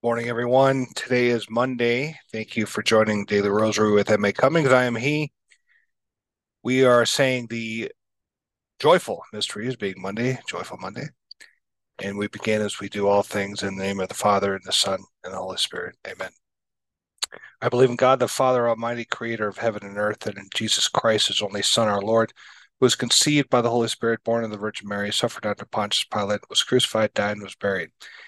Morning, everyone. Today is Monday. Thank you for joining Daily Rosary with M.A. Cummings. I am he. We are saying the joyful mysteries being Monday, joyful Monday. And we begin as we do all things in the name of the Father, and the Son, and the Holy Spirit. Amen. I believe in God, the Father Almighty, creator of heaven and earth, and in Jesus Christ, his only Son, our Lord, who was conceived by the Holy Spirit, born of the Virgin Mary, suffered under Pontius Pilate, was crucified, died, and was buried.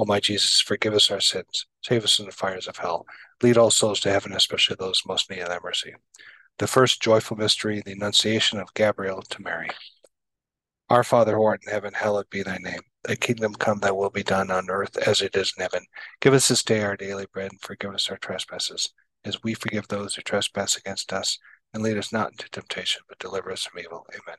O my Jesus, forgive us our sins, save us from the fires of hell, lead all souls to heaven, especially those most need thy mercy. The first joyful mystery, the Annunciation of Gabriel to Mary. Our Father who art in heaven, hallowed be thy name. Thy kingdom come, thy will be done on earth as it is in heaven. Give us this day our daily bread, and forgive us our trespasses, as we forgive those who trespass against us. And lead us not into temptation, but deliver us from evil. Amen.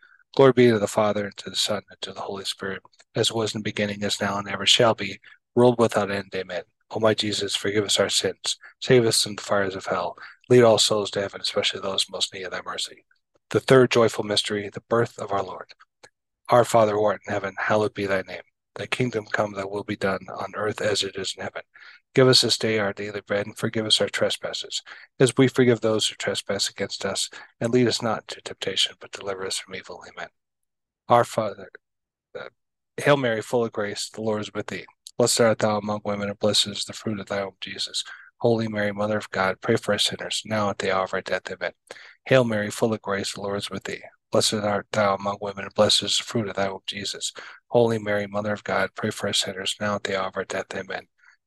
Glory be to the Father, and to the Son, and to the Holy Spirit, as it was in the beginning, is now, and ever shall be, world without end. Amen. O my Jesus, forgive us our sins, save us from the fires of hell, lead all souls to heaven, especially those most need of thy mercy. The third joyful mystery, the birth of our Lord. Our Father who art in heaven, hallowed be thy name. Thy kingdom come, thy will be done, on earth as it is in heaven. Give us this day our daily bread, and forgive us our trespasses, as we forgive those who trespass against us. And lead us not into temptation, but deliver us from evil. Amen. Our Father, uh, Hail Mary, full of grace, the Lord is with thee. Blessed art thou among women, and blessed is the fruit of thy womb, Jesus. Holy Mary, Mother of God, pray for us sinners, now at the hour of our death. Amen. Hail Mary, full of grace, the Lord is with thee. Blessed art thou among women, and blessed is the fruit of thy womb, Jesus. Holy Mary, Mother of God, pray for us sinners, now at the hour of our death. Amen.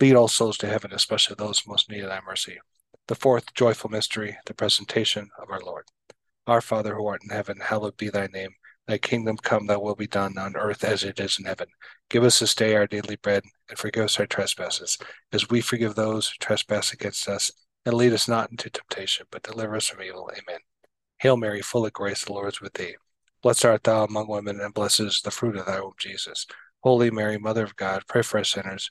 lead all souls to heaven, especially those most need thy mercy. The fourth joyful mystery, the presentation of our Lord. Our Father who art in heaven, hallowed be thy name. Thy kingdom come, thy will be done on earth as it is in heaven. Give us this day our daily bread, and forgive us our trespasses, as we forgive those who trespass against us. And lead us not into temptation, but deliver us from evil. Amen. Hail Mary, full of grace, the Lord is with thee. Blessed art thou among women, and blessed is the fruit of thy womb, Jesus. Holy Mary, Mother of God, pray for us sinners,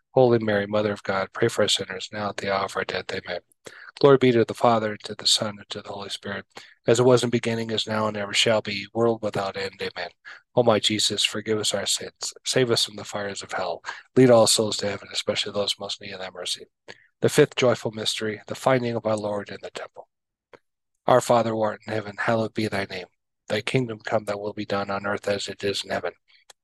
Holy Mary, Mother of God, pray for us sinners, now at the hour of our death. Amen. Glory be to the Father, and to the Son, and to the Holy Spirit, as it was in the beginning, is now, and ever shall be, world without end. Amen. O my Jesus, forgive us our sins, save us from the fires of hell, lead all souls to heaven, especially those most need of thy mercy. The fifth joyful mystery, the finding of our Lord in the temple. Our Father who art in heaven, hallowed be thy name. Thy kingdom come, thy will be done on earth as it is in heaven.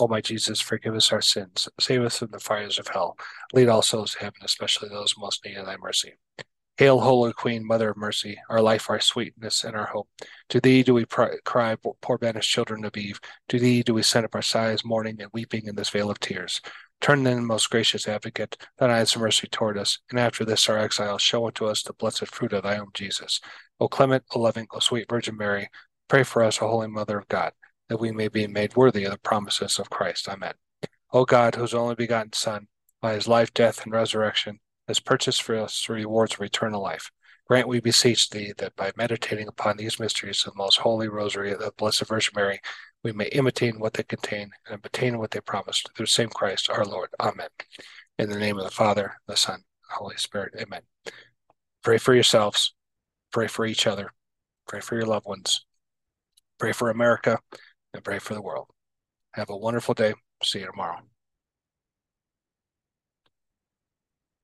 O my Jesus, forgive us our sins, save us from the fires of hell, lead all souls to heaven, especially those most needing thy mercy. Hail, Holy Queen, Mother of Mercy, our life, our sweetness, and our hope. To thee do we cry, poor banished children of Eve. To thee do we send up our sighs, mourning and weeping in this vale of tears. Turn then, most gracious advocate, thine eyes of mercy toward us, and after this our exile, show unto us the blessed fruit of thy own Jesus. O clement, O loving, O sweet Virgin Mary, pray for us, O Holy Mother of God that we may be made worthy of the promises of Christ. Amen. O God, whose only begotten Son, by his life, death, and resurrection, has purchased for us the rewards of eternal life, grant, we beseech thee, that by meditating upon these mysteries of the most holy rosary of the Blessed Virgin Mary, we may imitate what they contain and obtain what they promised through the same Christ our Lord. Amen. In the name of the Father, the Son, the Holy Spirit. Amen. Pray for yourselves. Pray for each other. Pray for your loved ones. Pray for America and pray for the world. Have a wonderful day. See you tomorrow.